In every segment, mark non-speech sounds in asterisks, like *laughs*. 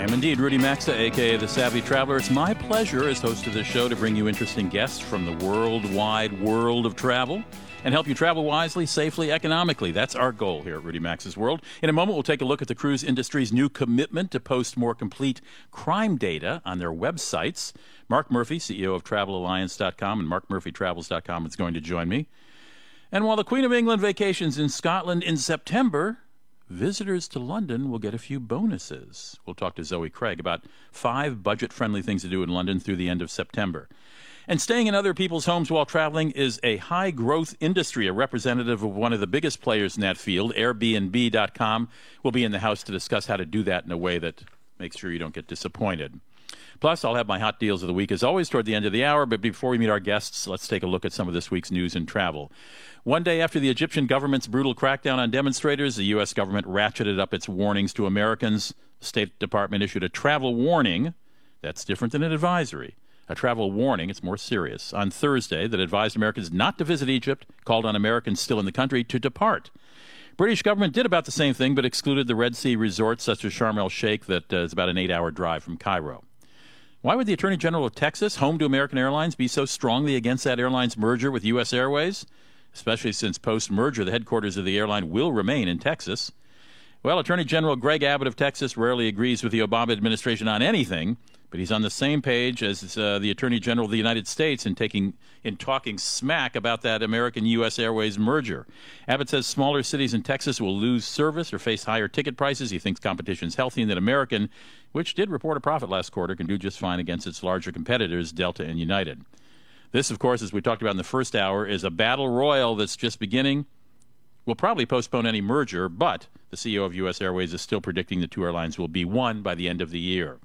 I am indeed Rudy Maxa, aka the Savvy Traveler. It's my pleasure as host of this show to bring you interesting guests from the worldwide world of travel and help you travel wisely, safely, economically. That's our goal here at Rudy Maxa's World. In a moment, we'll take a look at the cruise industry's new commitment to post more complete crime data on their websites. Mark Murphy, CEO of TravelAlliance.com and MarkMurphyTravels.com, is going to join me. And while the Queen of England vacations in Scotland in September, visitors to London will get a few bonuses. We'll talk to Zoe Craig about five budget friendly things to do in London through the end of September. And staying in other people's homes while traveling is a high growth industry. A representative of one of the biggest players in that field, Airbnb.com, will be in the house to discuss how to do that in a way that makes sure you don't get disappointed. Plus, I'll have my hot deals of the week as always toward the end of the hour. But before we meet our guests, let's take a look at some of this week's news and travel. One day after the Egyptian government's brutal crackdown on demonstrators, the U.S. government ratcheted up its warnings to Americans. The State Department issued a travel warning. That's different than an advisory. A travel warning, it's more serious, on Thursday that advised Americans not to visit Egypt, called on Americans still in the country to depart. British government did about the same thing, but excluded the Red Sea resorts such as Sharm el Sheikh, that uh, is about an eight-hour drive from Cairo. Why would the Attorney General of Texas, home to American Airlines, be so strongly against that airline's merger with U.S. Airways? Especially since post merger, the headquarters of the airline will remain in Texas. Well, Attorney General Greg Abbott of Texas rarely agrees with the Obama administration on anything, but he's on the same page as uh, the Attorney General of the United States in taking in talking smack about that American U.S. Airways merger. Abbott says smaller cities in Texas will lose service or face higher ticket prices. He thinks competition is healthy and that American, which did report a profit last quarter, can do just fine against its larger competitors, Delta and United. This, of course, as we talked about in the first hour, is a battle royal that's just beginning. We'll probably postpone any merger, but the CEO of U.S. Airways is still predicting the two airlines will be one by the end of the year.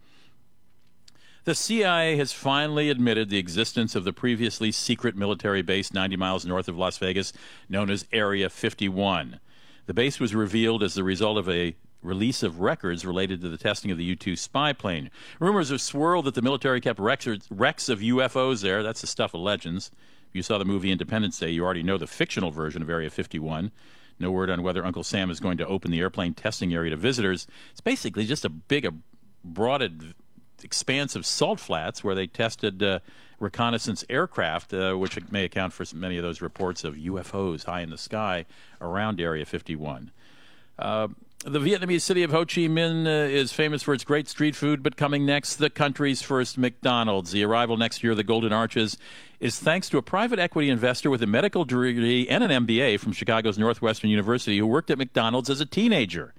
The CIA has finally admitted the existence of the previously secret military base 90 miles north of Las Vegas, known as Area 51. The base was revealed as the result of a release of records related to the testing of the U 2 spy plane. Rumors have swirled that the military kept wrecks of UFOs there. That's the stuff of legends. If you saw the movie Independence Day, you already know the fictional version of Area 51. No word on whether Uncle Sam is going to open the airplane testing area to visitors. It's basically just a big, broaded expanse of salt flats where they tested uh, reconnaissance aircraft, uh, which may account for many of those reports of UFOs high in the sky around Area 51. Uh, the Vietnamese city of Ho Chi Minh uh, is famous for its great street food, but coming next, the country's first McDonald's. The arrival next year of the Golden Arches is thanks to a private equity investor with a medical degree and an MBA from Chicago's Northwestern University who worked at McDonald's as a teenager.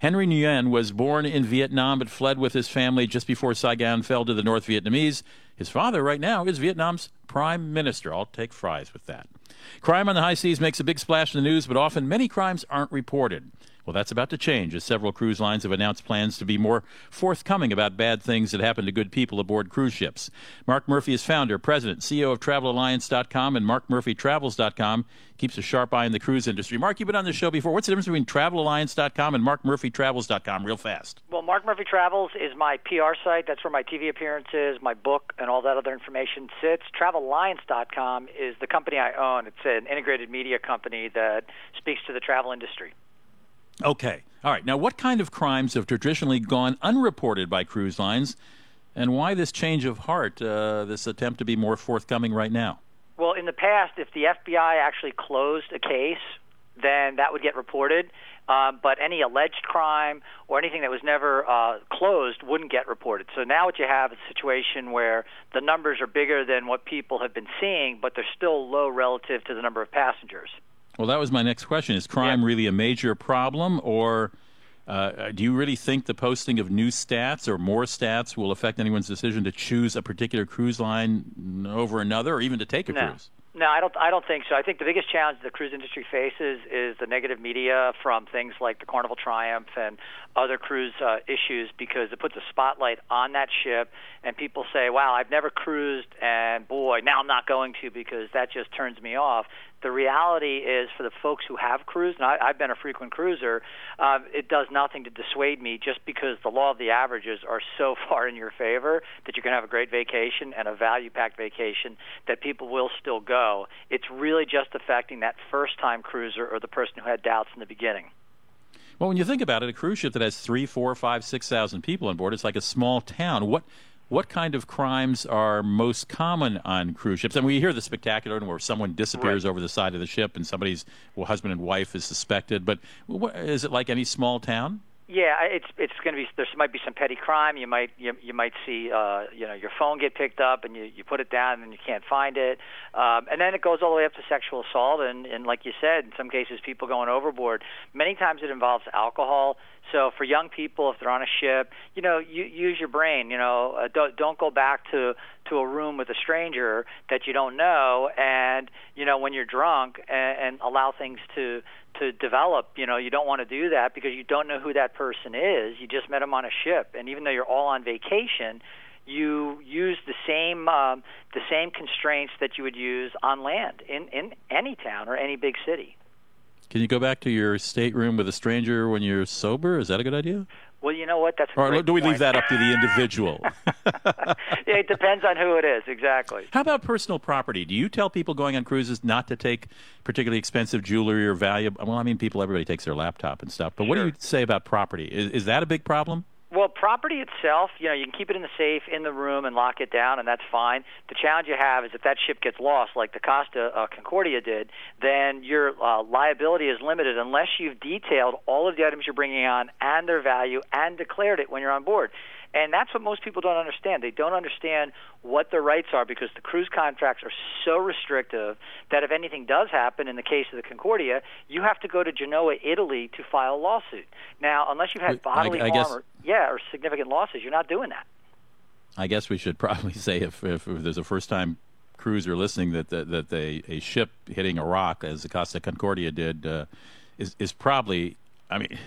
Henry Nguyen was born in Vietnam but fled with his family just before Saigon fell to the North Vietnamese. His father, right now, is Vietnam's prime minister. I'll take fries with that. Crime on the high seas makes a big splash in the news, but often many crimes aren't reported. Well, that's about to change as several cruise lines have announced plans to be more forthcoming about bad things that happen to good people aboard cruise ships. Mark Murphy is founder, president, CEO of TravelAlliance.com and MarkMurphyTravels.com. Keeps a sharp eye on the cruise industry. Mark, you've been on the show before. What's the difference between TravelAlliance.com and MarkMurphyTravels.com, real fast? Well, Mark Murphy Travels is my PR site. That's where my TV appearances, my book, and all that other information sits. TravelAlliance.com is the company I own. It's an integrated media company that speaks to the travel industry. Okay. All right. Now, what kind of crimes have traditionally gone unreported by cruise lines, and why this change of heart, uh, this attempt to be more forthcoming right now? Well, in the past, if the FBI actually closed a case, then that would get reported. Uh, but any alleged crime or anything that was never uh, closed wouldn't get reported. So now what you have is a situation where the numbers are bigger than what people have been seeing, but they're still low relative to the number of passengers. Well, that was my next question. Is crime yeah. really a major problem, or uh, do you really think the posting of new stats or more stats will affect anyone's decision to choose a particular cruise line over another, or even to take a no. cruise? No, I don't. I don't think so. I think the biggest challenge the cruise industry faces is the negative media from things like the Carnival Triumph and other cruise uh, issues because it puts a spotlight on that ship, and people say, "Wow, I've never cruised, and boy, now I'm not going to because that just turns me off." The reality is for the folks who have cruised, and I, I've been a frequent cruiser, uh, it does nothing to dissuade me just because the law of the averages are so *laughs* far in your favor that you can have a great vacation and a value packed vacation that people will still go. It's really just affecting that first time cruiser or the person who had doubts in the beginning. Well, when you think about it, a cruise ship that has three, four, five, six thousand people on board, it's like a small town. What what kind of crimes are most common on cruise ships? And we hear the spectacular one where someone disappears right. over the side of the ship and somebody's well, husband and wife is suspected. But what, is it like any small town? Yeah, it's it's going to be there might be some petty crime. You might you, you might see uh, you know your phone get picked up and you you put it down and you can't find it, um, and then it goes all the way up to sexual assault and and like you said, in some cases people going overboard. Many times it involves alcohol. So for young people, if they're on a ship, you know, you, use your brain. You know, uh, don't don't go back to to a room with a stranger that you don't know, and you know when you're drunk, and, and allow things to to develop. You know, you don't want to do that because you don't know who that person is. You just met them on a ship, and even though you're all on vacation, you use the same um, the same constraints that you would use on land in in any town or any big city. Can you go back to your stateroom with a stranger when you're sober? Is that a good idea? Well, you know what? That's or do we point. leave that up to the individual? yeah, *laughs* *laughs* it depends on who it is, exactly. How about personal property? Do you tell people going on cruises not to take particularly expensive jewelry or valuable? Well, I mean, people, everybody takes their laptop and stuff. But sure. what do you say about property? Is, is that a big problem? Well, property itself, you know, you can keep it in the safe in the room and lock it down, and that's fine. The challenge you have is if that ship gets lost, like the Costa uh, Concordia did, then your uh, liability is limited unless you've detailed all of the items you're bringing on and their value and declared it when you're on board. And that's what most people don't understand. They don't understand what their rights are because the cruise contracts are so restrictive that if anything does happen in the case of the Concordia, you have to go to Genoa, Italy to file a lawsuit. Now, unless you've had bodily I, I harm, guess, or, yeah, or significant losses, you're not doing that. I guess we should *laughs* probably say if, if, if there's a first time cruiser listening that that, that they, a ship hitting a rock, as the Costa Concordia did, uh, is is probably. I mean,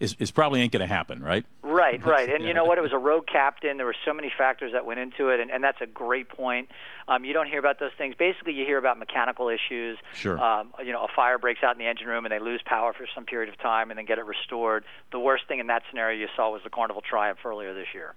is, is probably ain't going to happen, right? Right, right. And you know what? It was a rogue captain. There were so many factors that went into it, and, and that's a great point. Um, you don't hear about those things. Basically, you hear about mechanical issues. Sure. Um, you know, a fire breaks out in the engine room, and they lose power for some period of time, and then get it restored. The worst thing in that scenario you saw was the Carnival Triumph earlier this year.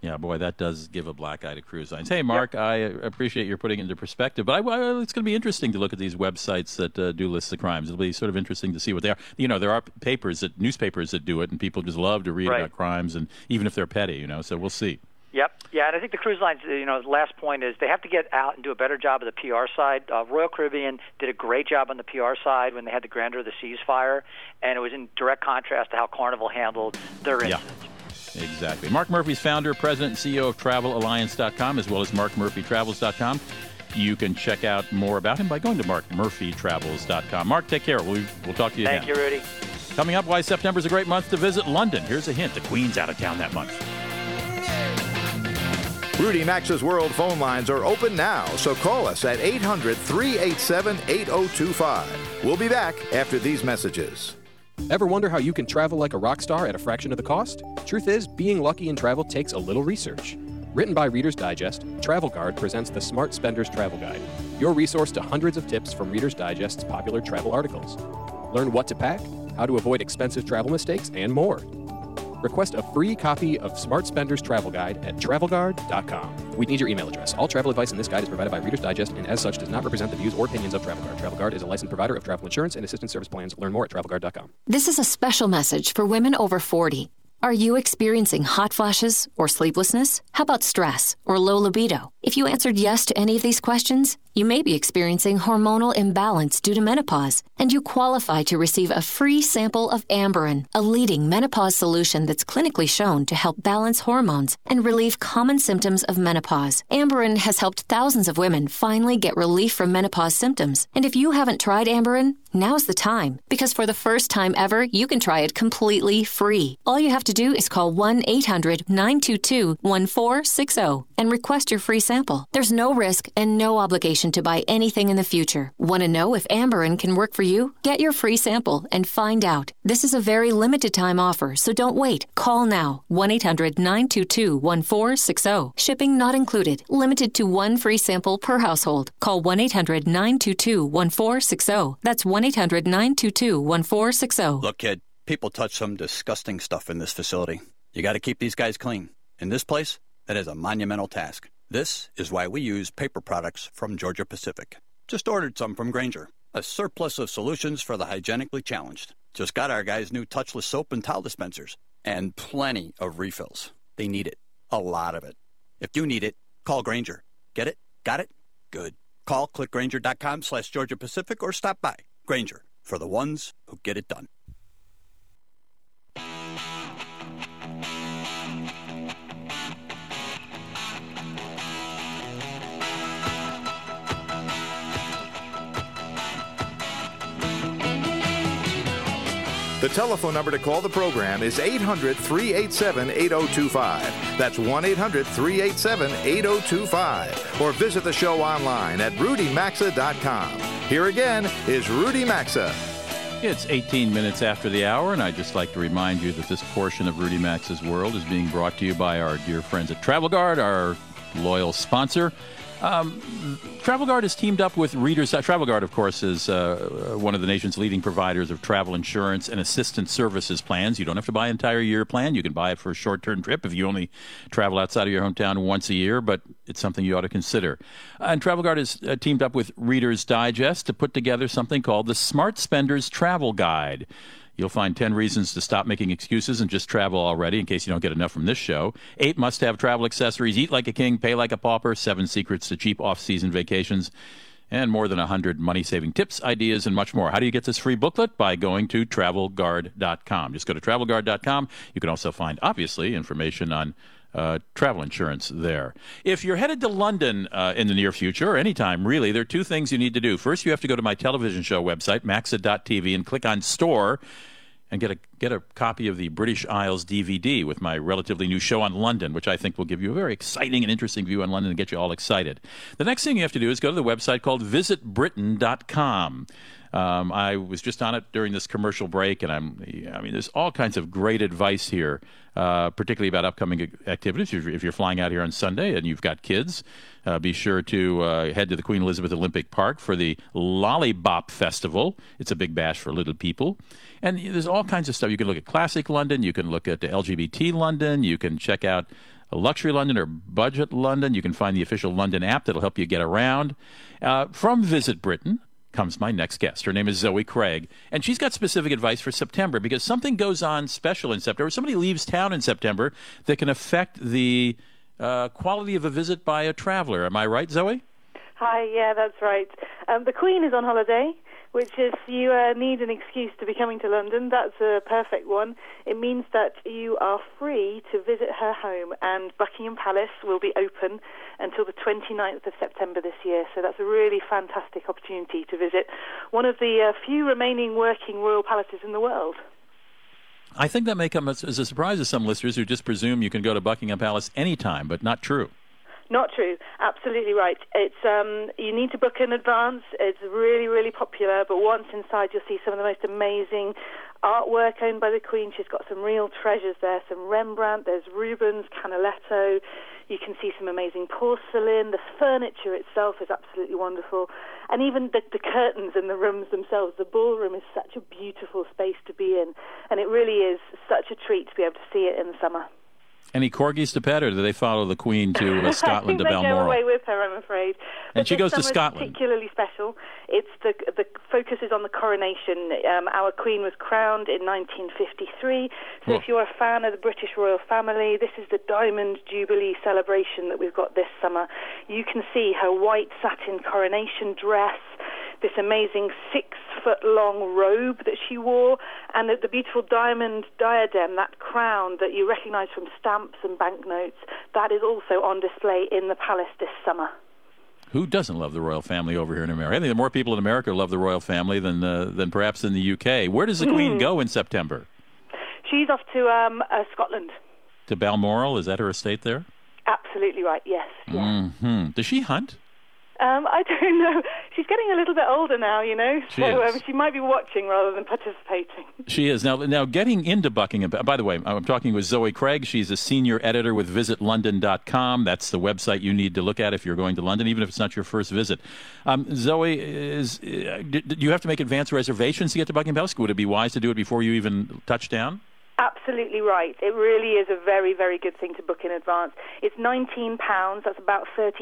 Yeah, boy, that does give a black eye to cruise lines. Hey, Mark, yep. I appreciate your putting it into perspective, but I, I, it's going to be interesting to look at these websites that uh, do list the crimes. It'll be sort of interesting to see what they are. You know, there are papers that newspapers that do it, and people just love to read right. about crimes, and even if they're petty, you know. So we'll see. Yep. Yeah, and I think the cruise lines, you know, the last point is they have to get out and do a better job of the PR side. Uh, Royal Caribbean did a great job on the PR side when they had the Grandeur of the Seas fire, and it was in direct contrast to how Carnival handled their incident. Yeah. Exactly. Mark Murphy's founder, president, and CEO of TravelAlliance.com, as well as MarkMurphyTravels.com. You can check out more about him by going to MarkMurphyTravels.com. Mark, take care. We'll, we'll talk to you Thank again. you, Rudy. Coming up, why September is a great month to visit London. Here's a hint the Queen's out of town that month. Rudy Maxa's World phone lines are open now, so call us at 800 387 8025. We'll be back after these messages. Ever wonder how you can travel like a rock star at a fraction of the cost? Truth is, being lucky in travel takes a little research. Written by Reader's Digest, Travel Guard presents the Smart Spender's Travel Guide, your resource to hundreds of tips from Reader's Digest's popular travel articles. Learn what to pack, how to avoid expensive travel mistakes, and more. Request a free copy of Smart Spender's Travel Guide at travelguard.com. We need your email address. All travel advice in this guide is provided by Reader's Digest and as such does not represent the views or opinions of Travel Guard. Travel Guard is a licensed provider of travel insurance and assistance service plans. Learn more at travelguard.com. This is a special message for women over 40. Are you experiencing hot flashes or sleeplessness? How about stress or low libido? If you answered yes to any of these questions, you may be experiencing hormonal imbalance due to menopause, and you qualify to receive a free sample of Amberen, a leading menopause solution that's clinically shown to help balance hormones and relieve common symptoms of menopause. Amberen has helped thousands of women finally get relief from menopause symptoms. And if you haven't tried Amberen, Now's the time because for the first time ever, you can try it completely free. All you have to do is call 1 800 922 1460 and request your free sample. There's no risk and no obligation to buy anything in the future. Want to know if Amberen can work for you? Get your free sample and find out. This is a very limited time offer, so don't wait. Call now 1 800 922 1460. Shipping not included. Limited to one free sample per household. Call 1 800 922 1460. That's 1 800 922 1460. Look, kid, people touch some disgusting stuff in this facility. You got to keep these guys clean. In this place, that is a monumental task. This is why we use paper products from Georgia Pacific. Just ordered some from Grainger. A surplus of solutions for the hygienically challenged. Just got our guys new touchless soap and towel dispensers. And plenty of refills. They need it. A lot of it. If you need it, call Grainger. Get it? Got it? Good. Call clickgrainger.com slash Georgia Pacific or stop by. Grainger, for the ones who get it done. The telephone number to call the program is 800 387 8025. That's 1 800 387 8025. Or visit the show online at rudymaxa.com. Here again is Rudy Maxa. It's 18 minutes after the hour, and I'd just like to remind you that this portion of Rudy Maxa's World is being brought to you by our dear friends at Travel Guard, our loyal sponsor. Um, Travel Guard has teamed up with Readers. Uh, Travel Guard, of course, is uh, one of the nation's leading providers of travel insurance and assistance services plans. You don't have to buy an entire year plan. You can buy it for a short term trip if you only travel outside of your hometown once a year, but it's something you ought to consider. Uh, and Travel Guard has uh, teamed up with Readers Digest to put together something called the Smart Spenders Travel Guide. You'll find 10 reasons to stop making excuses and just travel already in case you don't get enough from this show. Eight must have travel accessories. Eat like a king, pay like a pauper. Seven secrets to cheap off season vacations. And more than 100 money saving tips, ideas, and much more. How do you get this free booklet? By going to travelguard.com. Just go to travelguard.com. You can also find, obviously, information on uh, travel insurance there. If you're headed to London uh, in the near future, or anytime really, there are two things you need to do. First, you have to go to my television show website, maxa.tv, and click on store and get a get a copy of the British Isles DVD with my relatively new show on London, which I think will give you a very exciting and interesting view on London and get you all excited. The next thing you have to do is go to the website called visitbritain.com. Um, I was just on it during this commercial break, and I'm, I mean, there's all kinds of great advice here, uh, particularly about upcoming activities. If you're, flying out here on Sunday and you've got kids, uh, be sure to uh, head to the Queen Elizabeth Olympic Park for the Lollibop Festival. It's a big bash for little people. And there's all kinds of stuff. You can look at classic London, you can look at LGBT London, you can check out Luxury London or Budget London. You can find the official London app that'll help you get around. Uh, from Visit Britain, comes my next guest. Her name is Zoe Craig, and she's got specific advice for September because something goes on special in September. Somebody leaves town in September that can affect the uh, quality of a visit by a traveler. Am I right, Zoe? Hi, yeah, that's right. Um, the Queen is on holiday which is you uh, need an excuse to be coming to London. That's a perfect one. It means that you are free to visit her home, and Buckingham Palace will be open until the 29th of September this year. So that's a really fantastic opportunity to visit one of the uh, few remaining working royal palaces in the world. I think that may come as, as a surprise to some listeners who just presume you can go to Buckingham Palace anytime, but not true. Not true. Absolutely right. It's um, you need to book in advance. It's really, really popular. But once inside, you'll see some of the most amazing artwork owned by the Queen. She's got some real treasures there. Some Rembrandt. There's Rubens, Canaletto. You can see some amazing porcelain. The furniture itself is absolutely wonderful, and even the, the curtains in the rooms themselves. The ballroom is such a beautiful space to be in, and it really is such a treat to be able to see it in the summer. Any corgis to pet, or do they follow the Queen to uh, *laughs* Scotland to Balmoral? They go away with her, I'm afraid. But and she goes to Scotland. Particularly special. It's the the focus is on the coronation. Um, our Queen was crowned in 1953. So if you're a fan of the British royal family, this is the Diamond Jubilee celebration that we've got this summer. You can see her white satin coronation dress this amazing six foot long robe that she wore, and the, the beautiful diamond diadem, that crown that you recognize from stamps and banknotes, that is also on display in the palace this summer. Who doesn't love the royal family over here in America? I think there are more people in America who love the royal family than uh, than perhaps in the UK. Where does the Queen Mm-hmm. go in September? She's off to um, uh, Scotland. To Balmoral? Is that her estate there? Absolutely right. Yes. yes. hmm Does she hunt? Um, I don't know. She's getting a little bit older now, you know, She so is. um, she might be watching rather than participating. *laughs* She is now. Now, getting into Buckingham. By the way, I'm talking with Zoe Craig. She's a senior editor with VisitLondon.com. That's the website you need to look at if you're going to London, even if it's not your first visit. Um, Zoe, is uh, do do you have to make advance reservations to get to Buckingham Palace? Would it be wise to do it before you even touch down? Absolutely right. It really is a very, very good thing to book in advance. It's £19, that's about $30,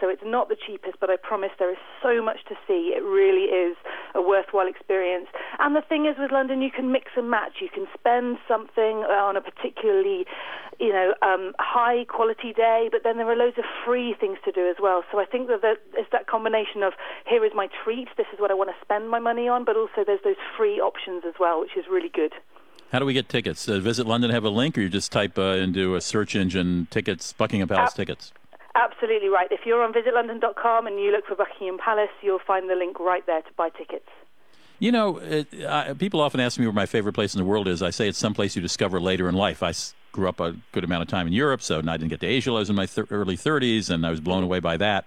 so it's not the cheapest, but I promise there is so much to see. It really is a worthwhile experience. And the thing is with London, you can mix and match. You can spend something on a particularly, you know, um, high quality day, but then there are loads of free things to do as well. So I think that it's that combination of here is my treat, this is what I want to spend my money on, but also there's those free options as well, which is really good. How do we get tickets? Uh, Visit London have a link, or you just type uh, into a search engine tickets, Buckingham Palace Ab- tickets? Absolutely right. If you're on visitlondon.com and you look for Buckingham Palace, you'll find the link right there to buy tickets. You know, it, uh, people often ask me where my favorite place in the world is. I say it's someplace you discover later in life. I s- grew up a good amount of time in Europe, so I didn't get to Asia. I was in my thir- early 30s, and I was blown away by that.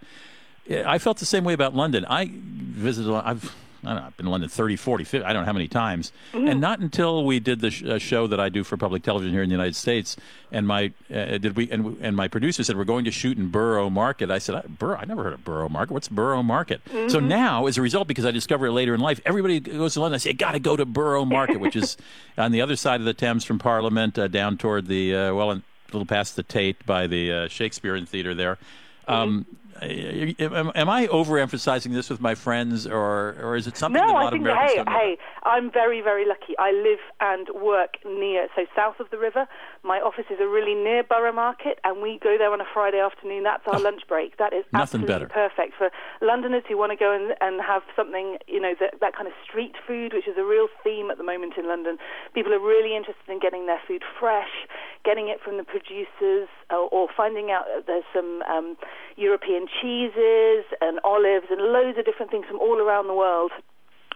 I felt the same way about London. I visited. I've I don't know, I've been in London 30, 40, 50, I don't know how many times. And not until we did the sh- uh, show that I do for public television here in the United States, and my uh, did we and, and my producer said we're going to shoot in Borough Market. I said, I, Borough, I never heard of Borough Market. What's Borough Market? So now, as a result, because I discover it later in life, everybody goes to London. I say, got to go to Borough Market, which is *laughs* on the other side of the Thames from Parliament, uh, down toward the uh, well, a little past the Tate by the uh, Shakespeare Theater there. Um, am, am I overemphasizing this with my friends, or or is it something that a No, lot I of think, Americans hey, hey, I'm very, very lucky. I live and work near, so south of the river. My offices are really near Borough Market, and we go there on a Friday afternoon. That's our ah, lunch break. That is Oh. Nothing absolutely better. perfect for Londoners who want to go and, and have something, you know, that, that kind of street food, which is a real theme at the moment in London. People are really interested in getting their food fresh, getting it from the producers, or, finding out that there's some um, European cheeses and olives and loads of different things from all around the world.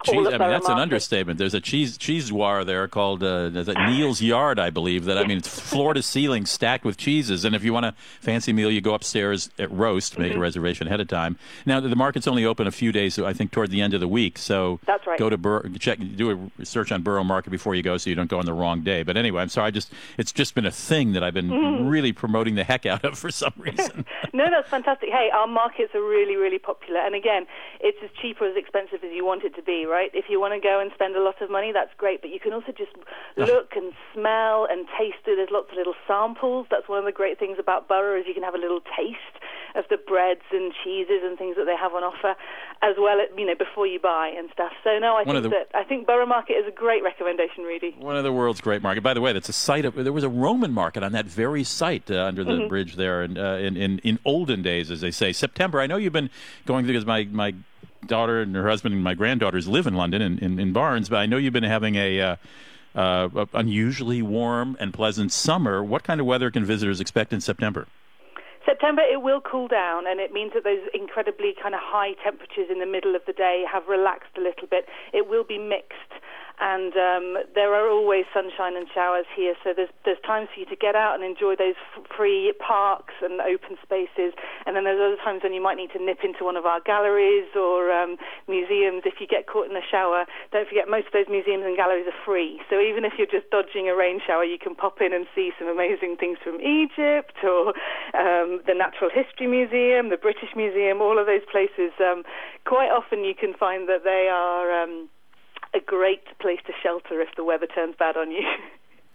Cheese, I mean, that's an understatement. There's a cheese cheese war there called uh, Neal's Yard, I believe. That I mean, it's floor to ceiling stacked with cheeses. And if you want a fancy meal, you go upstairs at Roast, make Mm-hmm. a reservation ahead of time. Now the market's only open a few days, I think, toward the end of the week. So That's right. Go to Bur- check, do a search on Borough Market before you go, so you don't go on the wrong day. But anyway, I'm sorry. I just it's just been a thing that I've been Mm. really promoting the heck out of for some reason. *laughs* no, that's fantastic. Hey, our markets are really, really popular. And again, it's as cheap or as expensive as you want it to be, right? If you want to go and spend a lot of money, that's great. But you can also just look and smell and taste it. There's lots of little samples. That's one of the great things about Borough is you can have a little taste of the breads and cheeses and things that they have on offer, as well, as, you know, before you buy and stuff. So no, I One think the- that I think Borough Market is a great recommendation, Rudy. One of the world's great market. By the way, that's a site of. There was a Roman market on that very site uh, under the Mm-hmm. bridge there, in, uh, in in in olden days, as they say. September. I know you've been going through because my my daughter and her husband and my granddaughters live in London in, in, in Barnes, but I know you've been having a. Uh, uh, unusually warm and pleasant summer. What kind of weather can visitors expect in September? September, it will cool down, and it means that those incredibly kind of high temperatures in the middle of the day have relaxed a little bit. It will be mixed, and um, there are always sunshine and showers here, so there's there's times for you to get out and enjoy those free parks and open spaces, and then there's other times when you might need to nip into one of our galleries or um, museums. If you get caught in a shower, don't forget most of those museums and galleries are free. So even if you're just dodging a rain shower, you can pop in and see some amazing things from Egypt or um, the Natural History Museum, the British Museum, all of those places. Um, quite often you can find that they are um, a great place to shelter if the weather turns bad on you. *laughs*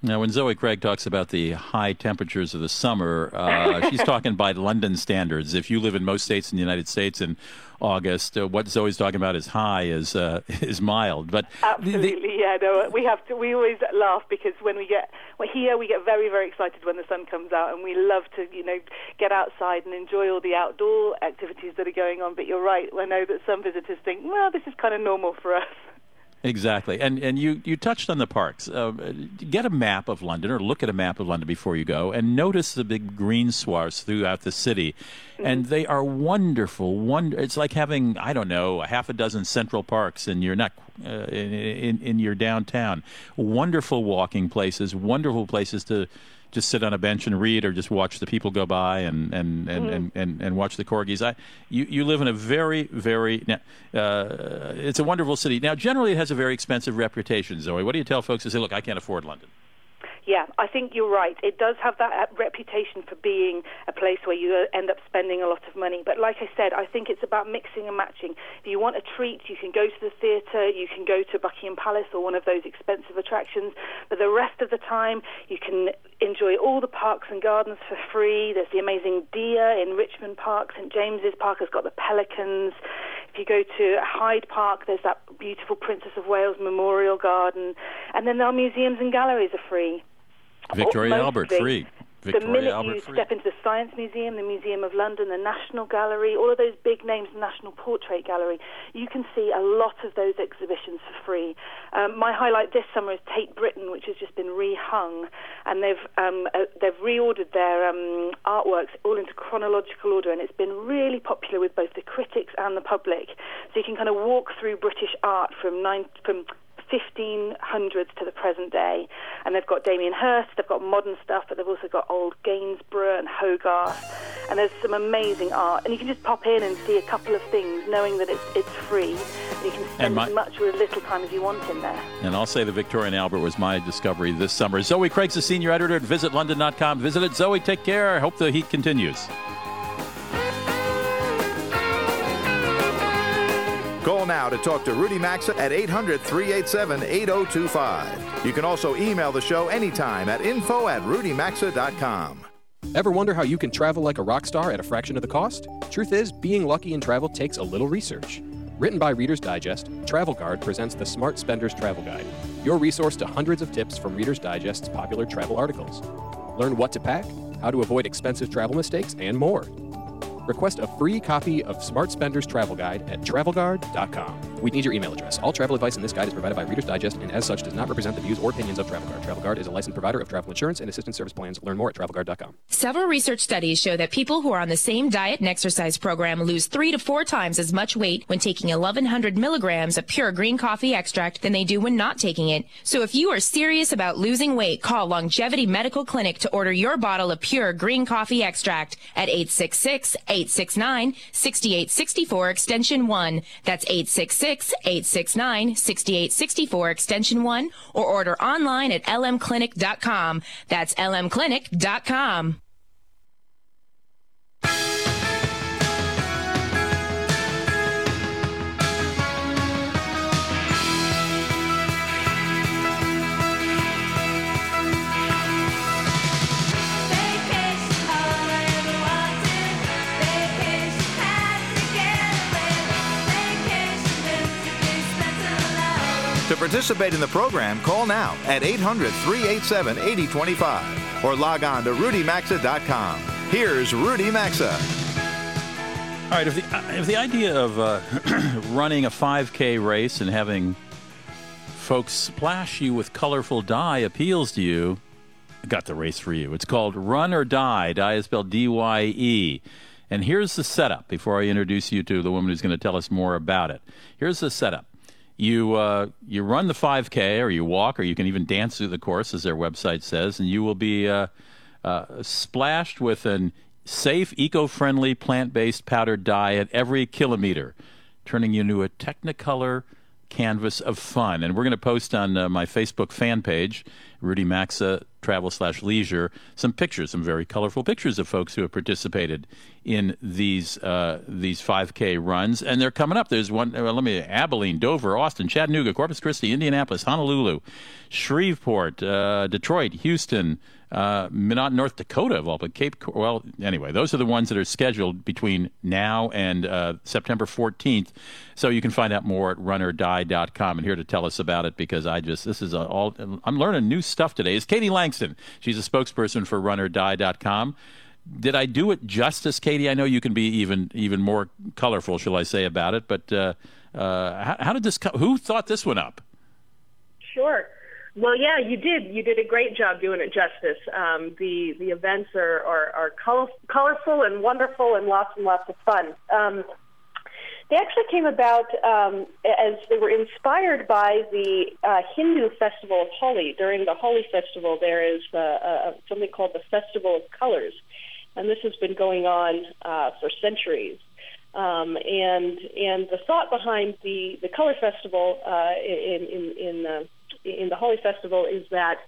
Now, when Zoe Craig talks about the high temperatures of the summer, uh, *laughs* she's talking by London standards. If you live in most states in the United States in August, uh, what Zoe's talking about is high, is uh, *laughs* is mild. But the- the- Absolutely, yeah. No, we have to. We always laugh because when we get well, here, we get very, very excited when the sun comes out, and we love to, you know, get outside and enjoy all the outdoor activities that are going on. But you're right. I know that some visitors think, well, this is kind of normal for us. Exactly, and and you you touched on the parks. Uh, get a map of London, or look at a map of London before you go, and notice the big green swaths throughout the city, mm-hmm. and they are wonderful. Wonder, it's like having I don't know a half a dozen Central Parks, and you're not uh, in, in in your downtown. Wonderful walking places, wonderful places to just sit on a bench and read or just watch the people go by and and and, mm. and, and, and, watch the corgis. I, you, you live in a very, very, uh, it's a wonderful city. Now, generally, it has a very expensive reputation, Zoe. What do you tell folks who say, look, I can't afford London? Yeah, I think you're right. It does have that uh, reputation for being a place where you uh, end up spending a lot of money. But like I said, I think it's about mixing and matching. If you want a treat, you can go to the theatre, you can go to Buckingham Palace or one of those expensive attractions. But the rest of the time, you can enjoy all the parks and gardens for free. There's the amazing deer in Richmond Park. St James's Park has got the pelicans. If you go to Hyde Park, there's that beautiful Princess of Wales Memorial Garden. And then our museums and galleries are free. Victoria Albert, free. Victoria the minute Albert you free. step into the Science Museum, the Museum of London, the National Gallery, all of those big names, the National Portrait Gallery, you can see a lot of those exhibitions for free. Um, my highlight this summer is Tate Britain, which has just been rehung, and they've um, uh, they've reordered their um, artworks all into chronological order, and it's been really popular with both the critics and the public. So you can kind of walk through British art from nine, from 1500s to the present day. And they've got Damien Hirst, they've got modern stuff, but they've also got old Gainsborough and Hogarth. And there's some amazing art. And you can just pop in and see a couple of things, knowing that it's, it's free. And you can spend my, as much or as little time as you want in there. And I'll say the Victoria and Albert was my discovery this summer. Zoe Craig's the senior editor at visitlondon.com. Visit it. Zoe, take care. I hope the heat continues. Call now to talk to Rudy Maxa at 800 387 8025. You can also email the show anytime at info at rudymaxa.com. Ever wonder how you can travel like a rock star at a fraction of the cost? Truth is, being lucky in travel takes a little research. Written by Reader's Digest, Travel Guard presents the Smart Spender's Travel Guide, your resource to hundreds of tips from Reader's Digest's popular travel articles. Learn what to pack, how to avoid expensive travel mistakes, and more. Request a free copy of Smart Spender's Travel Guide at travelguard.com. We need your email address. All travel advice in this guide is provided by Reader's Digest and as such does not represent the views or opinions of Travel Guard. Travel Guard is a licensed provider of travel insurance and assistance service plans. Learn more at travelguard.com. Several research studies show that people who are on the same diet and exercise program lose three to four times as much weight when taking 1100 milligrams of pure green coffee extract than they do when not taking it. So if you are serious about losing weight, call Longevity Medical Clinic to order your bottle of pure green coffee extract at 866 869 6864 extension 1. That's 866 869 6864 extension 1 or order online at lmclinic.com. That's lmclinic.com. participate in the program, call now at 800 387 8025 or log on to rudymaxa.com. Here's Rudy Maxa. All right, if the, if the idea of uh, *clears throat* running a 5K race and having folks splash you with colorful dye appeals to you, I got the race for you. It's called Run or Die. Dye is spelled D Y E. And here's the setup before I introduce you to the woman who's going to tell us more about it. Here's the setup you uh, you run the 5K, or you walk, or you can even dance through the course, as their website says, and you will be uh, uh, splashed with an safe, eco-friendly, plant-based powdered dye at every kilometer, turning you into a Technicolor canvas of fun. And we're going to post on uh, my Facebook fan page, Rudy Maxa Travel slash Leisure, some pictures, some very colorful pictures of folks who have participated in these uh, these 5K runs. And they're coming up. There's one. Uh, let me Abilene, Dover, Austin, Chattanooga, Corpus Christi, Indianapolis, Honolulu, Shreveport, uh, Detroit, Houston uh, North Dakota of all, but Cape. Well, anyway, those are the ones that are scheduled between now and uh, September 14th. So you can find out more at runordie.com. And here to tell us about it because I just this is all I'm learning new stuff today. Is Katie Langston? She's a spokesperson for runordie.com. Did I do it justice, Katie? I know you can be even even more colorful, shall I say, about it. But uh, uh, how, how, did this? Co- who thought this one up? Sure. Well, yeah, you did. You did a great job doing it justice. Um, the the events are are, are color, colorful and wonderful and lots and lots of fun. Um, they actually came about um, as they were inspired by the uh, Hindu festival of Holi. During the Holi festival, there is uh, uh, something called the Festival of Colors, and this has been going on uh, for centuries. Um, and and the thought behind the the color festival uh, in in in, uh, in the Holi festival is that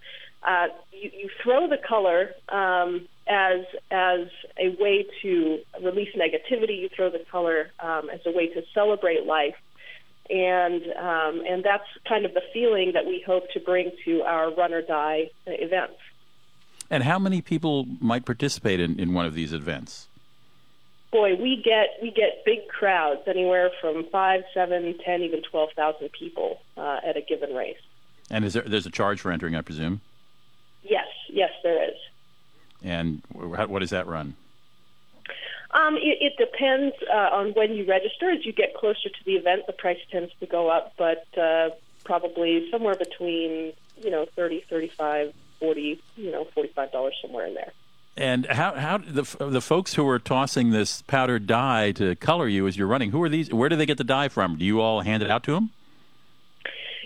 uh, you, you throw the color um, as as a way to release negativity. You throw the color um, as a way to celebrate life, and um, and that's kind of the feeling that we hope to bring to our run or die events. And how many people might participate in, in one of these events? Boy, we get we get big crowds, anywhere from five, seven, ten, even twelve thousand people uh, at a given race. And is there there's a charge for entering, I presume? Yes, yes, there is. And what does that run? Um, it, it depends uh, on when you register. As you get closer to the event, the price tends to go up, but uh, probably somewhere between you know thirty, thirty-five, forty, you know, forty-five dollars somewhere in there. And how how the the folks who are tossing this powdered dye to color you as you're running? Who are these? Where do they get the dye from? Do you all hand it out to them?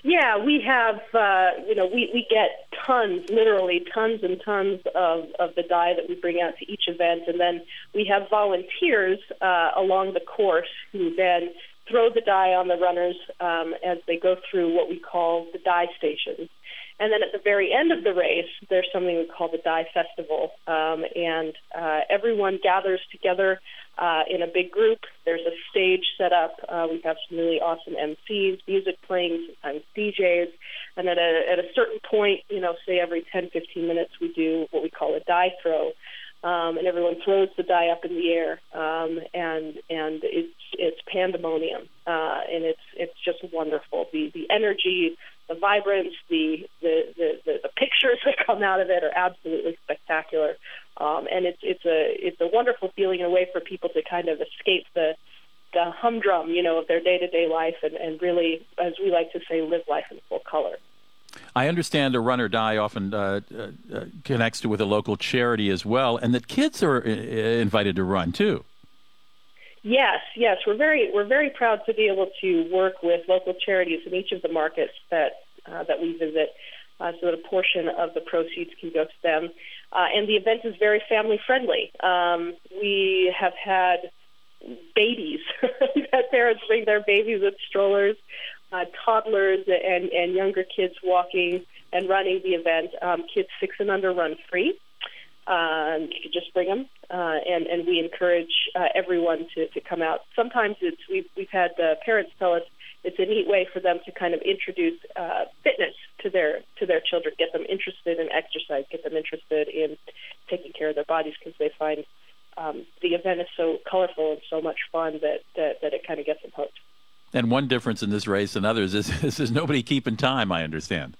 Yeah, we have, uh, you know, we, we get tons, literally tons and tons of, of the dye that we bring out to each event. And then we have volunteers uh, along the course who then throw the dye on the runners um, as they go through what we call the dye stations. And then at the very end of the race, there's something we call the Dye Festival. Um, and uh, everyone gathers together uh, in a big group. There's a stage set up. Uh, we have some really awesome MCs, music playing, sometimes DJs. And at a, at a certain point, you know, say every 10, 15 minutes, we do what we call a dye throw. Um, and everyone throws the dye up in the air, um, and and it's it's pandemonium, uh, and it's it's just wonderful. The the energy, the vibrance, the the, the the the pictures *laughs* that come out of it are absolutely spectacular. Um, and it's it's a it's a wonderful feeling and a way for people to kind of escape the the humdrum, you know, of their day to day life and, and really, as we like to say, live life in full color. I understand a run or die often uh, uh, connects to with a local charity as well, and that kids are uh, invited to run too. Yes, yes, we're very we're very proud to be able to work with local charities in each of the markets that uh, that we visit, uh, so that a portion of the proceeds can go to them. Uh, and the event is very family friendly. Um, we have had babies *laughs* that parents bring their babies with strollers, uh, toddlers, and and younger kids walking and running the event. Um, kids six and under run free. Um, you could just bring them, uh, and and we encourage uh, everyone to, to come out. Sometimes it's we've we've had parents tell us it's a neat way for them to kind of introduce uh, fitness to their to their children, get them interested in exercise, get them interested in taking care of their bodies because they find um, the event is so colorful and so much fun that that, that it kind of gets them hooked. And one difference in this race and others is, *laughs* is there's nobody keeping time. I understand.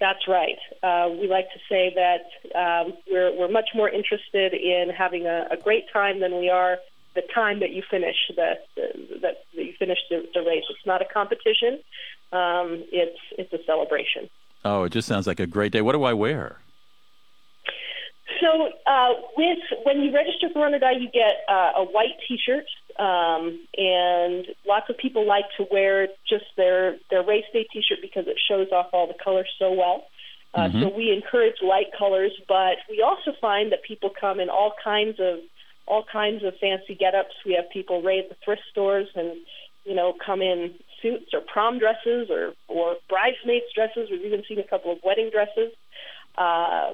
That's right. Uh, we like to say that um, we're, we're much more interested in having a, a, great time than we are the time that you finish the, the that you finish the, the, race. It's not a competition. Um, it's it's a celebration. Oh, it just sounds like a great day. What do I wear? So, uh, with when you register for Run or Die, you get uh, a white T-shirt, um, and lots of people like to wear just their their race day T-shirt because it shows off all the colors so well. Uh, mm-hmm. So we encourage light colors, but we also find that people come in all kinds of all kinds of fancy get-ups. We have people raid the thrift stores and you know come in suits or prom dresses or or bridesmaids dresses. We've even seen a couple of wedding dresses. Uh,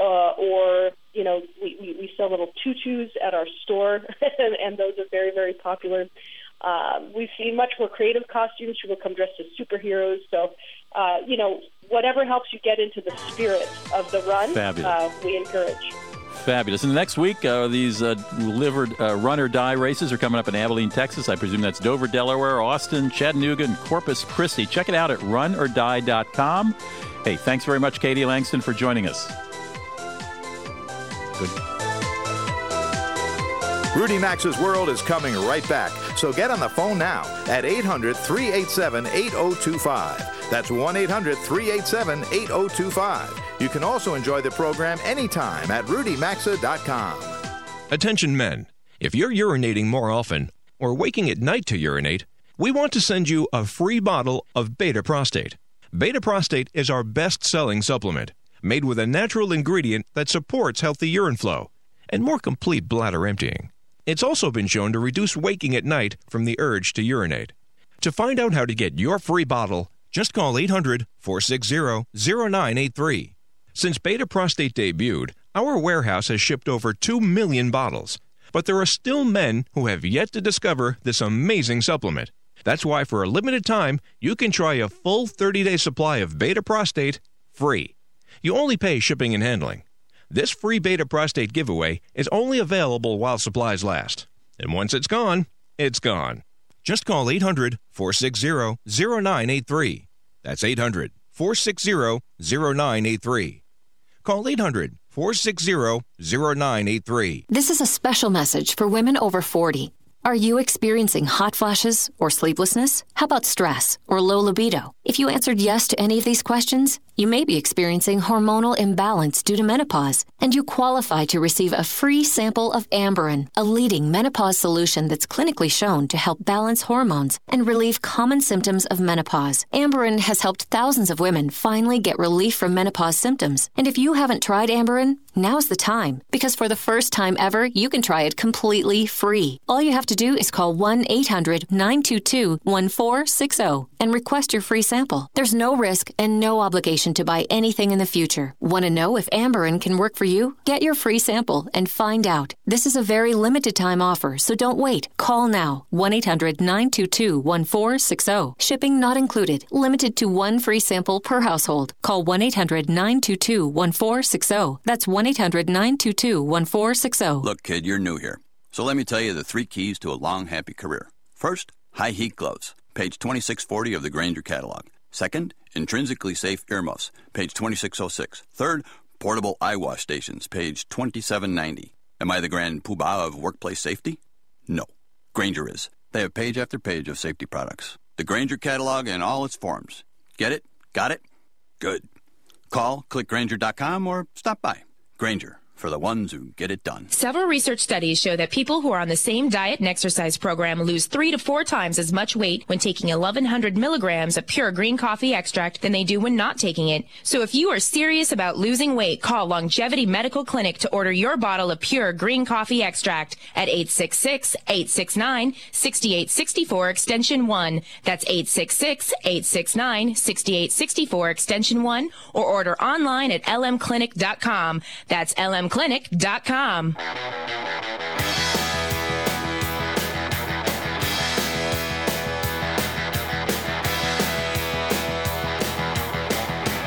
uh, or you know, we, we, we sell little tutus at our store, *laughs* and, and those are very very popular. Um, we've seen much more creative costumes. People come dressed as superheroes. So, uh, you know, whatever helps you get into the spirit of the run, uh, we encourage. Fabulous. And next week, uh, these uh, livered uh, run or die races are coming up in Abilene, Texas. I presume that's Dover, Delaware, Austin, Chattanooga, and Corpus Christi. Check it out at runordie.com. Hey, thanks very much, Katie Langston, for joining us. Good. Rudy Maxa's World is coming right back, so get on the phone now at 800 387 8025. That's 1 800 387 8025. You can also enjoy the program anytime at rudymaxa.com. Attention men, if you're urinating more often or waking at night to urinate, we want to send you a free bottle of Beta Prostate. Beta Prostate is our best selling supplement, made with a natural ingredient that supports healthy urine flow and more complete bladder emptying. It's also been shown to reduce waking at night from the urge to urinate. To find out how to get your free bottle, just call 800 460 0983. Since Beta Prostate debuted, our warehouse has shipped over 2 million bottles. But there are still men who have yet to discover this amazing supplement. That's why, for a limited time, you can try a full 30 day supply of Beta Prostate free. You only pay shipping and handling. This free Beta Prostate giveaway is only available while supplies last. And once it's gone, it's gone. Just call 800 460 0983. That's 800 460 0983. Call 800 460 0983. This is a special message for women over 40. Are you experiencing hot flashes or sleeplessness? How about stress or low libido? If you answered yes to any of these questions, you may be experiencing hormonal imbalance due to menopause, and you qualify to receive a free sample of Amberen, a leading menopause solution that's clinically shown to help balance hormones and relieve common symptoms of menopause. Amberen has helped thousands of women finally get relief from menopause symptoms. And if you haven't tried Amberen, now's the time, because for the first time ever, you can try it completely free. All you have to do is call 1 800 922 1460 and request your free sample. There's no risk and no obligation to buy anything in the future. Want to know if Amberen can work for you? Get your free sample and find out. This is a very limited time offer, so don't wait. Call now 1 800 922 1460. Shipping not included. Limited to one free sample per household. Call 1 800 922 1460. That's 1 800 922 1460. Look, kid, you're new here. So let me tell you the three keys to a long, happy career. First, high heat gloves, page 2640 of the Grainger catalog. Second, intrinsically safe earmuffs, page 2606. Third, portable eye wash stations, page 2790. Am I the grand poobah of workplace safety? No. Grainger is. They have page after page of safety products. The Grainger catalog in all its forms. Get it? Got it? Good. Call clickgrainger.com or stop by. Grainger for the ones who get it done. Several research studies show that people who are on the same diet and exercise program lose three to four times as much weight when taking 1100 milligrams of pure green coffee extract than they do when not taking it. So if you are serious about losing weight, call Longevity Medical Clinic to order your bottle of pure green coffee extract at 866-869-6864 extension 1. That's 866-869-6864 extension 1 or order online at lmclinic.com. That's lm clinic.com.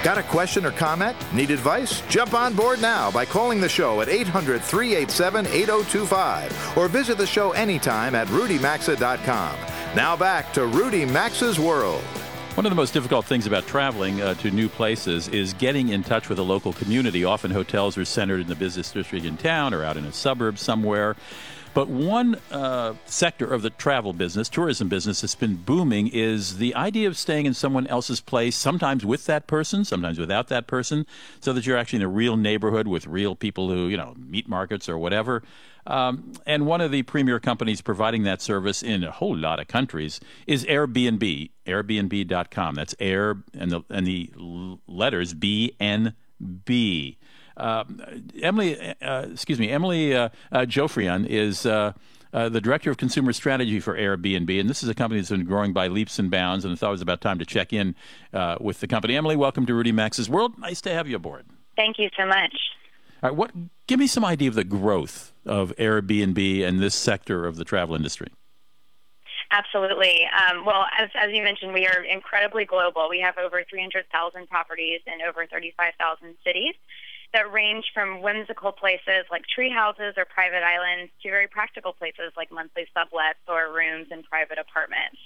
Got a question or comment? Need advice? Jump on board now by calling the show at 800 387 8025 or visit the show anytime at rudymaxa.com. Now back to Rudy Maxa's World. One of the most difficult things about traveling uh, to new places is getting in touch with a local community. Often hotels are centered in the business district in town or out in a suburb somewhere. But one uh, sector of the travel business, tourism business, that's been booming is the idea of staying in someone else's place, sometimes with that person, sometimes without that person, so that you're actually in a real neighborhood with real people who, you know, meat markets or whatever. Um, and one of the premier companies providing that service in a whole lot of countries is Airbnb, Airbnb.com. That's Air and the, and the letters B N B. Uh, Emily, uh, excuse me, Emily uh, uh Joffrion is uh, uh, the director of consumer strategy for Airbnb, and this is a company that's been growing by leaps and bounds. And I thought it was about time to check in with the company. Emily, welcome to Rudy Maxa's World. Nice to have you aboard. Thank you so much. All right, what? Give me some idea of the growth of Airbnb and this sector of the travel industry. Absolutely. Um, well, as, as you mentioned, we are incredibly global. We have over 300,000 properties in over 35,000 cities that range from whimsical places like tree houses or private islands to very practical places like monthly sublets or rooms in private apartments.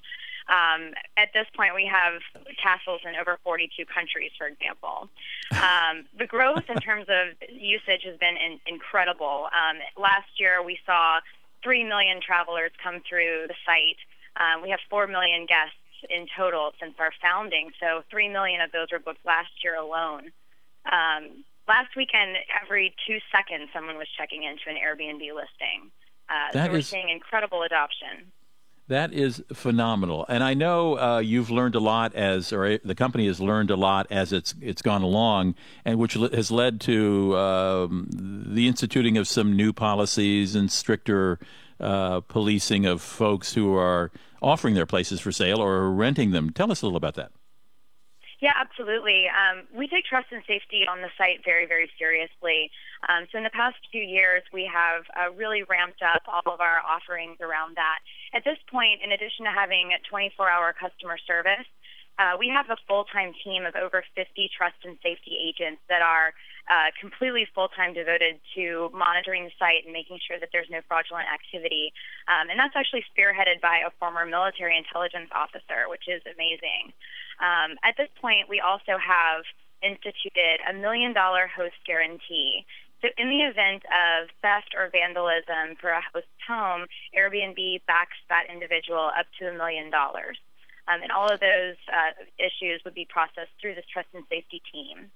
Um, at this point, we have castles in over 42 countries, for example. Um, the growth in terms of usage has been in, incredible. Um, last year, we saw 3 million travelers come through the site. Um, we have 4 million guests in total since our founding. So 3 million of those were booked last year alone. Um, last weekend, every two seconds, someone was checking into an Airbnb listing. Uh, so we're is, seeing incredible adoption. That is phenomenal, and I know uh, you've learned a lot as, or the company has learned a lot as it's it's gone along, and which has led to um, the instituting of some new policies and stricter uh, policing of folks who are offering their places for sale or renting them. Tell us a little about that. Yeah, absolutely. Um, we take trust and safety on the site very, very seriously. Um, so in the past few years, we have uh, really ramped up all of our offerings around that. At this point, in addition to having 24-hour customer service, uh, we have a full-time team of over 50 trust and safety agents that are uh, completely full-time devoted to monitoring the site and making sure that there's no fraudulent activity. Um, and that's actually spearheaded by a former military intelligence officer, which is amazing. Um, at this point, we also have instituted a million dollar host guarantee. So, in the event of theft or vandalism for a host's home, Airbnb backs that individual up to a million dollars. Um, and all of those uh, issues would be processed through this trust and safety team.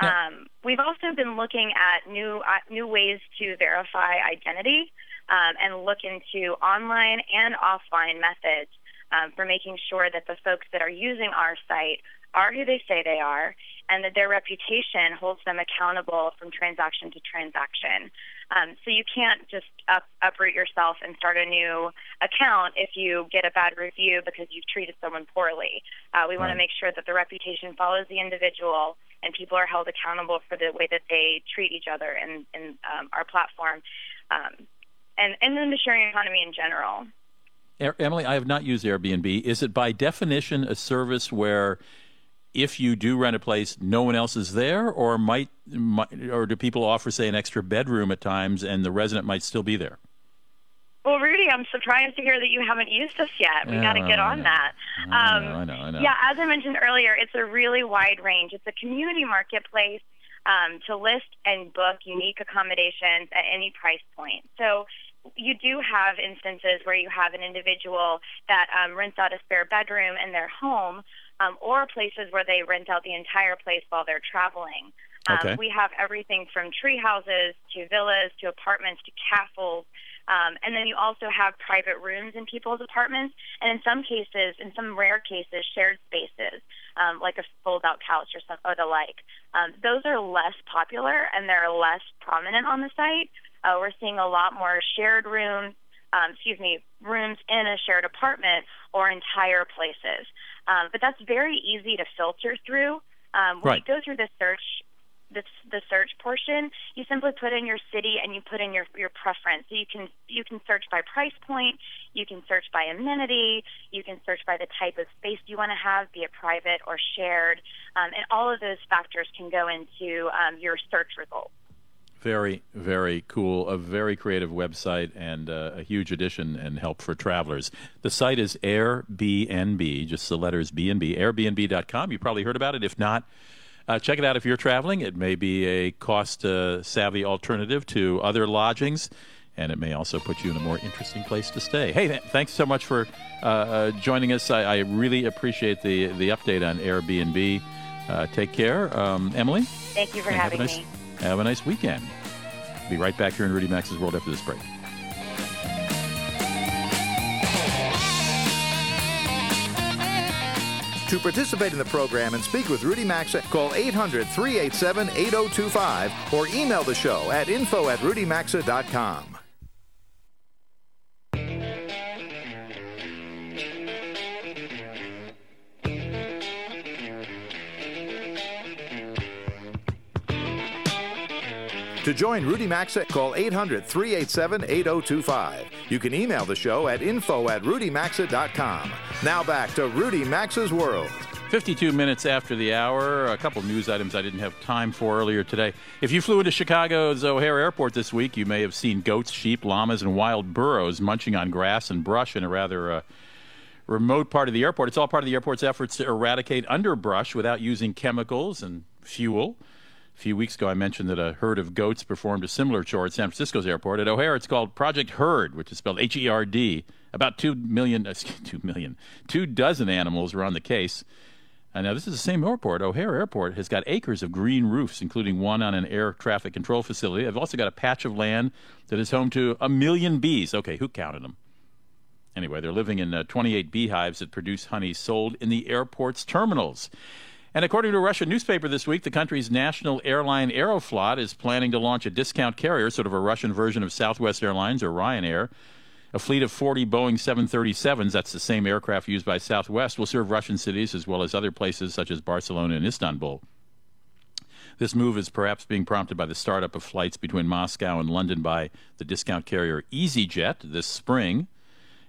Um, we've also been looking at new uh, new ways to verify identity um, and look into online and offline methods um, for making sure that the folks that are using our site are who they say they are and that their reputation holds them accountable from transaction to transaction. Um, so you can't just up, uproot yourself and start a new account if you get a bad review because you've treated someone poorly. Uh, we right. want to make sure that the reputation follows the individual and people are held accountable for the way that they treat each other in, in um, our platform. Um, and, and then the sharing economy in general. Emily, I have not used Airbnb. Is it by definition a service where if you do rent a place, no one else is there, or might, might, or do people offer, say, an extra bedroom at times, and the resident might still be there? Well, Rudy, I'm surprised to hear that you haven't used us yet. We got to get on that. I know, um, I know, I know. Yeah, as I mentioned earlier, it's a really wide range. It's a community marketplace um, to list and book unique accommodations at any price point. So you do have instances where you have an individual that um, rents out a spare bedroom in their home um, or places where they rent out the entire place while they're traveling. Um, okay. We have everything from tree houses to villas to apartments to castles. Um, and then you also have private rooms in people's apartments, and in some cases, in some rare cases, shared spaces, um, like a fold-out couch or, some, or the like. Um, those are less popular and they're less prominent on the site. Uh, we're seeing a lot more shared rooms, um, excuse me, rooms in a shared apartment or entire places. Um, but that's very easy to filter through. Um, right. you go through the search, the, the search portion, you simply put in your city and you put in your your preference. So you can you can search by price point, you can search by amenity, you can search by the type of space you want to have, be it private or shared, um, and all of those factors can go into um, your search results. Very, very cool. A very creative website and uh, a huge addition and help for travelers. The site is Airbnb, just the letters B and B, airbnb.com. You probably heard about it. If not, uh, check it out if you're traveling. It may be a cost uh, savvy alternative to other lodgings, and it may also put you in a more interesting place to stay. Hey, th- thanks so much for uh, uh, joining us. I, I, really appreciate the, the update on Airbnb. Uh, take care. Um, Emily? Thank you for having nice- me. Have a nice weekend. Be right back here in Rudy Maxa's World after this break. To participate in the program and speak with Rudy Maxa, call 800 387 8025 or email the show at info at rudymaxa.com. To join Rudy Maxa, call 800 387 8025. You can email the show at info at rudymaxa.com. Now back to Rudy Maxa's World. 52 minutes after the hour, a couple news items I didn't have time for earlier today. If you flew into Chicago's O'Hare Airport this week, you may have seen goats, sheep, llamas, and wild burros munching on grass and brush in a rather uh, remote part of the airport. It's all part of the airport's efforts to eradicate underbrush without using chemicals and fuel. Few weeks ago, I mentioned that a herd of goats performed a similar chore at San Francisco's airport. At O'Hare, it's called Project Herd, which is spelled H E R D. About two million, *laughs* dozen animals were on the case. And now, this is the same airport. O'Hare Airport has got acres of green roofs, including one on an air traffic control facility. They've also got a patch of land that is home to a million bees. Okay, who counted them? Anyway, they're living in uh, 28 beehives that produce honey sold in the airport's terminals. And according to a Russian newspaper this week, the country's national airline Aeroflot is planning to launch a discount carrier, sort of a Russian version of Southwest Airlines or Ryanair. A fleet of 40 Boeing 737s, that's the same aircraft used by Southwest, will serve Russian cities as well as other places such as Barcelona and Istanbul. This move is perhaps being prompted by the startup of flights between Moscow and London by the discount carrier EasyJet this spring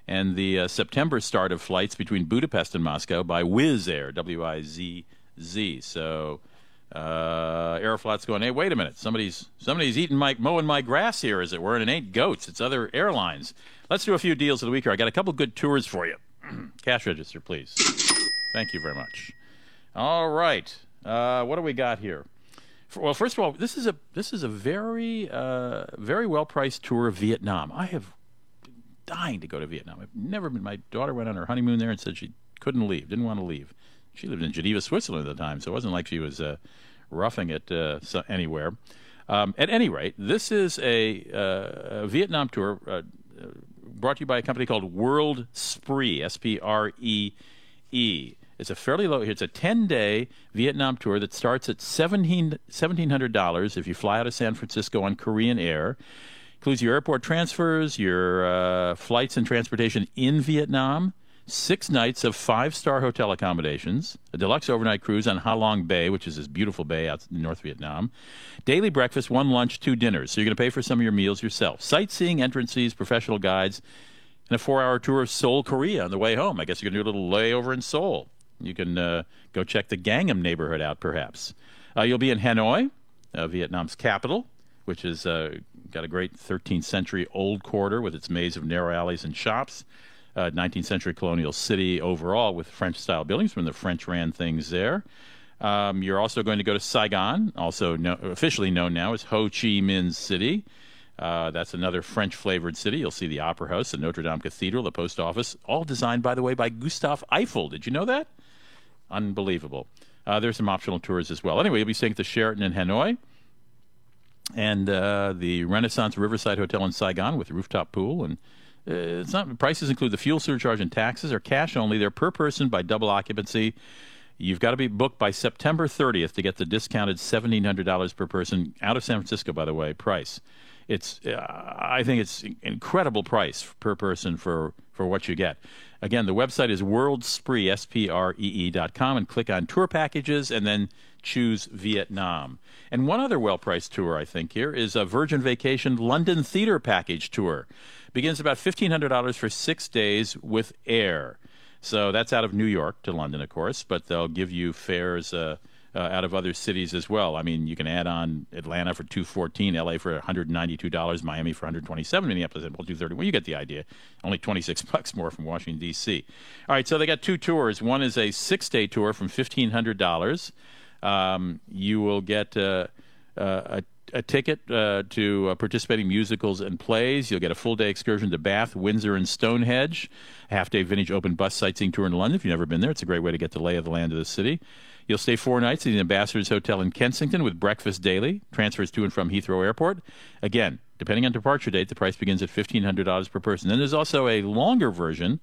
and the uh, September start of flights between Budapest and Moscow by Wizz Air, W I Z Z. So uh, Aeroflot's going, hey, wait a minute, somebody's somebody's eating my mowing my grass here, as it were, and it ain't goats, it's other airlines. Let's do a few deals of the week here. I got a couple good tours for you. *clears throat* Cash register, please. Thank you very much. All right, uh, what do we got here? Well, first of all, this is a this is a very uh, very well priced tour of Vietnam. I have dying to go to Vietnam. I've never been. My daughter went on her honeymoon there and said she couldn't leave, didn't want to leave. She lived in Geneva, Switzerland at the time, so it wasn't like she was uh, roughing it uh, anywhere. Um, at any rate, this is a, uh, a Vietnam tour uh, brought to you by a company called World Spree, S P R E E. It's a fairly low. It's a ten-day Vietnam tour that starts at $1,700 if you fly out of San Francisco on Korean Air includes your airport transfers, your uh, flights and transportation in Vietnam, six nights of five star hotel accommodations, a deluxe overnight cruise on Ha Long Bay, which is this beautiful bay out in North Vietnam, daily breakfast, one lunch, two dinners. So you're going to pay for some of your meals yourself. Sightseeing, entrances, professional guides, and a four hour tour of Seoul, Korea on the way home. I guess you're going to do a little layover in Seoul. You can uh, go check the Gangnam neighborhood out, perhaps. Uh, you'll be in Hanoi, uh, Vietnam's capital, which has uh, got a great 13th century old quarter with its maze of narrow alleys and shops. Uh, 19th century colonial city overall with French style buildings when the French ran things there. Um, you're also going to go to Saigon, also no, officially known now as Ho Chi Minh City. Uh, that's another French flavored city. You'll see the Opera House, the Notre Dame Cathedral, the post office, all designed, by the way, by Gustave Eiffel. Did you know that? Unbelievable. Uh, there's some optional tours as well. Anyway, you'll be staying at the Sheraton in Hanoi and uh, the Renaissance Riverside Hotel in Saigon with rooftop pool. And uh, it's not prices include the fuel surcharge and taxes are cash only. They're per person by double occupancy. You've got to be booked by September 30th to get the discounted $1,700 per person out of San Francisco, by the way, price. It's, uh, I think it's incredible price per person for, for what you get. Again, the website is worldspree, S-P-R-E-E dot com, and click on tour packages and then choose Vietnam. And one other well priced tour, I think, here is a Virgin Vacation London Theater Package tour. Begins about $1,500 for six days with air. So that's out of New York to London, of course, but they'll give you fares. Uh, uh, out of other cities as well. I mean, you can add on Atlanta for two fourteen, LA for one hundred ninety two dollars, Miami for one hundred twenty seven, Minneapolis well two thirty. Well, you get the idea. Only twenty six *laughs* bucks more from Washington D.C. All right, so they got two tours. One is a six day tour from fifteen hundred dollars um, you will get uh, a a ticket uh, to uh, participating musicals and plays. You'll get a full day excursion to Bath, Windsor, and Stonehenge. A half day vintage open bus sightseeing tour in London. If you've never been there, it's a great way to get the lay of the land of the city. You'll stay four nights at the Ambassador's Hotel in Kensington with breakfast daily. Transfers to and from Heathrow Airport. Again, depending on departure date, the price begins at $1,500 per person. Then there's also a longer version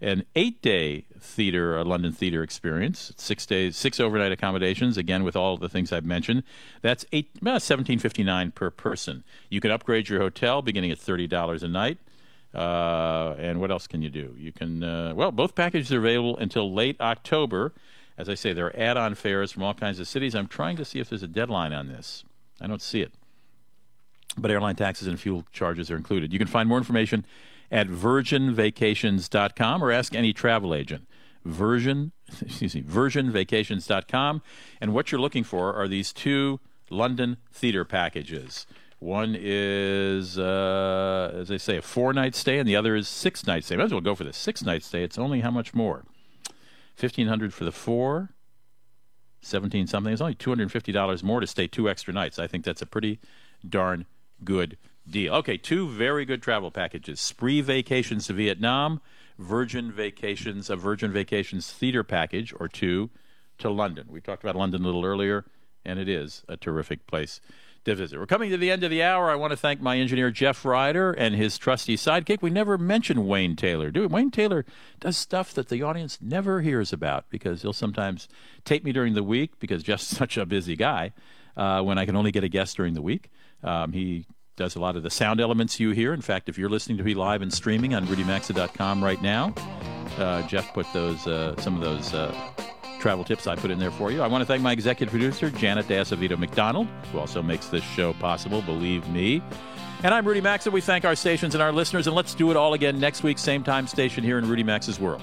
an eight day theater, a London theater experience, six days, six overnight accommodations, again with all the things I've mentioned. That's eight, about seventeen fifty nine per person. You can upgrade your hotel beginning at thirty dollars a night. Uh, and what else can you do? You can uh, well, both packages are available until late October. As I say, there are add-on fares from all kinds of cities. I'm trying to see if there's a deadline on this. I don't see it, but airline taxes and fuel charges are included. You can find more information at virginvacations.com or ask any travel agent. Virgin, *laughs* excuse me, virginvacations.com. And what you're looking for are these two London theater packages. One is, uh, as they say, a four night stay, and the other is six night stay. Might as well go for the six night stay. It's only how much more? Fifteen hundred for the four, 17 something. It's only $250 more to stay two extra nights. I think that's a pretty darn good deal. Okay, two very good travel packages Spree Vacations to Vietnam, Virgin Vacations, a Virgin Vacations theater package, or two to London. We talked about London a little earlier, and it is a terrific place to visit. We're coming to the end of the hour. I want to thank my engineer, Jeff Ryder, and his trusty sidekick. We never mention Wayne Taylor, do we? Wayne Taylor does stuff that the audience never hears about because he'll sometimes tape me during the week because Jeff's *laughs* such a busy guy uh, when I can only get a guest during the week. Um, he does a lot of the sound elements you hear. In fact, if you're listening to me live and streaming on RudyMaxa.com right now, uh, Jeff put those uh, some of those uh, travel tips I put in there for you. I want to thank my executive producer, Janet DeAcevedo McDonald, who also makes this show possible, believe me. And I'm Rudy Maxa. We thank our stations and our listeners, and let's do it all again next week, same time station here in Rudy Maxa's World.